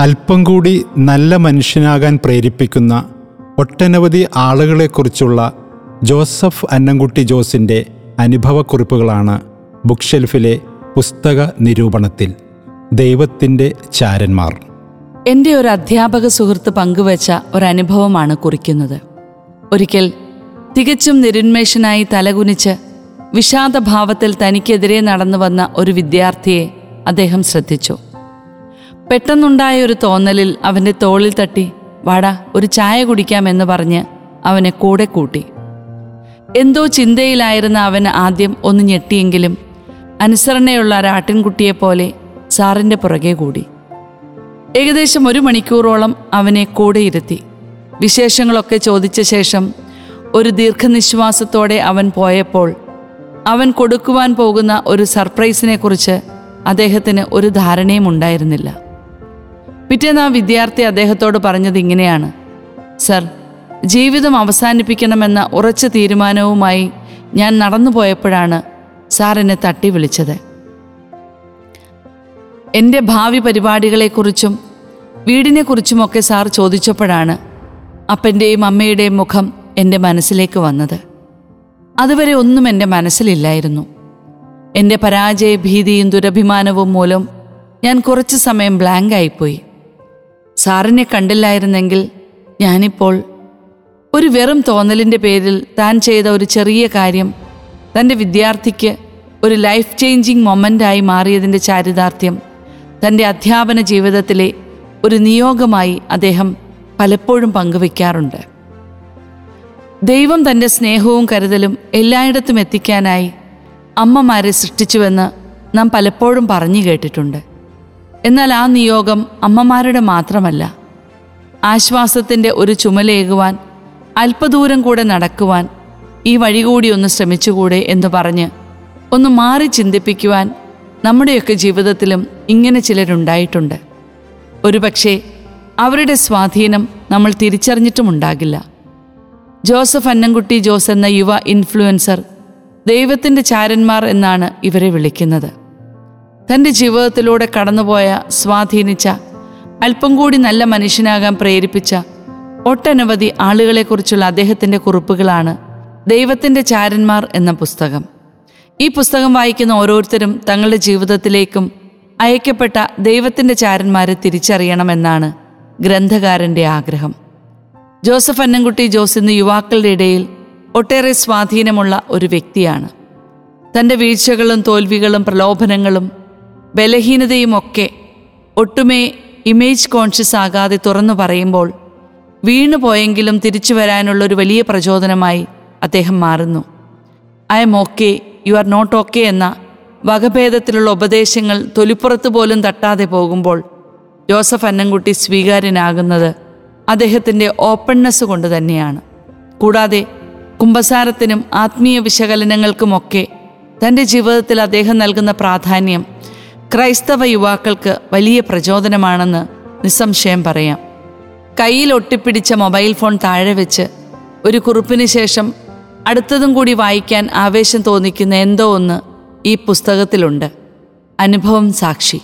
അല്പം കൂടി നല്ല മനുഷ്യനാകാൻ പ്രേരിപ്പിക്കുന്ന ഒട്ടനവധി ആളുകളെക്കുറിച്ചുള്ള ജോസഫ് അന്നംകുട്ടി ജോസിന്റെ അനുഭവക്കുറിപ്പുകളാണ് ബുക്ക് ഷെൽഫിലെ പുസ്തക നിരൂപണത്തിൽ. ദൈവത്തിന്റെ ചാരന്മാർ. എന്റെ ഒരു അധ്യാപക സുഹൃത്ത് പങ്കുവച്ച ഒരനുഭവമാണ് കുറിക്കുന്നത്. ഒരിക്കൽ തികച്ചും നിരുന്മേഷനായി തലകുനിച്ച് വിഷാദഭാവത്തിൽ തനിക്കെതിരെ നടന്നു വന്ന ഒരു വിദ്യാർത്ഥിയെ അദ്ദേഹം ശ്രദ്ധിച്ചു. പെട്ടെന്നുണ്ടായ ഒരു തോന്നലിൽ അവന്റെ തോളിൽ തട്ടി വാടാ ഒരു ചായ കുടിക്കാമെന്ന് പറഞ്ഞ് അവനെ കൂടെ കൂട്ടി. എന്തോ ചിന്തയിലായിരുന്ന അവൻ ആദ്യം ഒന്ന് ഞെട്ടിയെങ്കിലും അനുസരണയുള്ള ഒരാട്ടിൻകുട്ടിയെപ്പോലെ സാറിന്റെ പുറകെ കൂടി. ഏകദേശം ഒരു മണിക്കൂറോളം അവനെ കൂടെ ഇരുത്തി. വിശേഷങ്ങളൊക്കെ ചോദിച്ച ശേഷം ഒരു ദീർഘനിശ്വാസത്തോടെ അവൻ പോയപ്പോൾ അവൻ കൊടുക്കുവാൻ പോകുന്ന ഒരു സർപ്രൈസിനെക്കുറിച്ച് അദ്ദേഹത്തിന് ഒരു ധാരണയും ഉണ്ടായിരുന്നില്ല പിറ്റേന്ന് ആ വിദ്യാർത്ഥി അദ്ദേഹത്തോട് പറഞ്ഞത് ഇങ്ങനെയാണ്. സർ ജീവിതം അവസാനിപ്പിക്കണമെന്ന ഉറച്ച തീരുമാനവുമായി ഞാൻ നടന്നു പോയപ്പോഴാണ് സാർ എന്നെ തട്ടി വിളിച്ചത്. എന്റെ ഭാവി പരിപാടികളെക്കുറിച്ചും വീടിനെക്കുറിച്ചുമൊക്കെ സാർ ചോദിച്ചപ്പോഴാണ് അപ്പന്റെയും അമ്മയുടെയും മുഖം എന്റെ മനസ്സിലേക്ക് വന്നത്. അതുവരെ ഒന്നും എന്റെ മനസ്സിലില്ലായിരുന്നു. എന്റെ പരാജയ ഭീതിയും ദുരഭിമാനവും മൂലം ഞാൻ കുറച്ച് സമയം ബ്ലാങ്ക് ആയിപ്പോയി സാറിനെ കണ്ടില്ലായിരുന്നെങ്കിൽ ഞാനിപ്പോൾ ഒരു വെറും തോന്നലിന്റെ പേരിൽ താൻ ചെയ്ത ഒരു ചെറിയ കാര്യം തന്റെ വിദ്യാർത്ഥിക്ക് ഒരു ലൈഫ് ചേഞ്ചിങ് മൊമെന്റായി മാറിയതിന്റെ ചാരിതാർത്ഥ്യം തന്റെ അധ്യാപന ജീവിതത്തിലെ ഒരു നിയോഗമായി അദ്ദേഹം പലപ്പോഴും പങ്കുവയ്ക്കാറുണ്ട്. ദൈവം തന്റെ സ്നേഹവും കരുതലും എല്ലായിടത്തും എത്തിക്കാനായി അമ്മമാരെ സൃഷ്ടിച്ചുവെന്ന് നാം പലപ്പോഴും പറഞ്ഞു കേട്ടിട്ടുണ്ട്. എന്നാൽ ആ നിയോഗം അമ്മമാരുടെ മാത്രമല്ല. ആശ്വാസത്തിന്റെ ഒരു ചുമലേകുവാൻ അല്പദൂരം കൂടെ നടക്കുവാൻ ഈ വഴി കൂടി ഒന്ന് ശ്രമിച്ചുകൂടെ എന്ന് പറഞ്ഞ് ഒന്ന് മാറി ചിന്തിപ്പിക്കുവാൻ നമ്മുടെയൊക്കെ ജീവിതത്തിലും ഇങ്ങനെ ചിലരുണ്ടായിട്ടുണ്ട്. ഒരുപക്ഷെ അവരുടെ സ്വാധീനം നമ്മൾ തിരിച്ചറിഞ്ഞിട്ടുമുണ്ടാകില്ല. ജോസഫ് അന്നംകുട്ടി ജോസ് എന്ന യുവ ഇൻഫ്ലുവൻസർ ദൈവത്തിന്റെ ചാരന്മാർ എന്നാണ് ഇവരെ വിളിക്കുന്നത്. തന്റെ ജീവിതത്തിലൂടെ കടന്നുപോയ സ്വാധീനിച്ച അല്പം കൂടി നല്ല മനുഷ്യനാകാൻ പ്രേരിപ്പിച്ച ഒട്ടനവധി ആളുകളെക്കുറിച്ചുള്ള അദ്ദേഹത്തിന്റെ കുറിപ്പുകളാണ് ദൈവത്തിന്റെ ചാരന്മാർ എന്ന പുസ്തകം. ഈ പുസ്തകം വായിക്കുന്ന ഓരോരുത്തരും തങ്ങളുടെ ജീവിതത്തിലേക്കും അയക്കപ്പെട്ട ദൈവത്തിന്റെ ചാരന്മാരെ തിരിച്ചറിയണമെന്നാണ് ഗ്രന്ഥകാരന്റെ ആഗ്രഹം. ജോസഫ് അന്നംകുട്ടി ജോസ് ഇന്ന് യുവാക്കളുടെ ഇടയിൽ ഒട്ടേറെ സ്വാധീനമുള്ള ഒരു വ്യക്തിയാണ്. തന്റെ വീഴ്ചകളും തോൽവികളും പ്രലോഭനങ്ങളും ബലഹീനതയുമൊക്കെ ഒട്ടുമേ ഇമേജ് കോൺഷ്യസ് ആകാതെ തുറന്നു പറയുമ്പോൾ വീണുപോയെങ്കിലും തിരിച്ചു വരാനുള്ള ഒരു വലിയ പ്രചോദനമായി അദ്ദേഹം മാറുന്നു. I am okay you are not okay എന്ന വകഭേദത്തിലുള്ള ഉപദേശങ്ങൾ തൊലിപ്പുറത്ത് പോലും തട്ടാതെ പോകുമ്പോൾ ജോസഫ് അന്നംകുട്ടി സ്വീകാര്യനാകുന്നത് അദ്ദേഹത്തിന്റെ ഓപ്പൺനെസ് കൊണ്ട് തന്നെയാണ്. കൂടാതെ കുംഭസാരത്തിനും ആത്മീയ വിശകലനങ്ങൾക്കുമൊക്കെ തന്റെ ജീവിതത്തിൽ അദ്ദേഹം നൽകുന്ന പ്രാധാന്യം ക്രൈസ്തവ യുവാക്കൾക്ക് വലിയ പ്രചോദനമാണെന്ന് നിസ്സംശയം പറയാം. കയ്യിൽ ഒട്ടിപ്പിടിച്ച മൊബൈൽ ഫോൺ താഴെ വെച്ച് ഒരു കുറിപ്പിന് ശേഷം അടുത്തതും കൂടി വായിക്കാൻ ആവേശം തോന്നിക്കുന്ന എന്തോ ഒന്ന് ഈ പുസ്തകത്തിലുണ്ട്. അനുഭവം സാക്ഷി.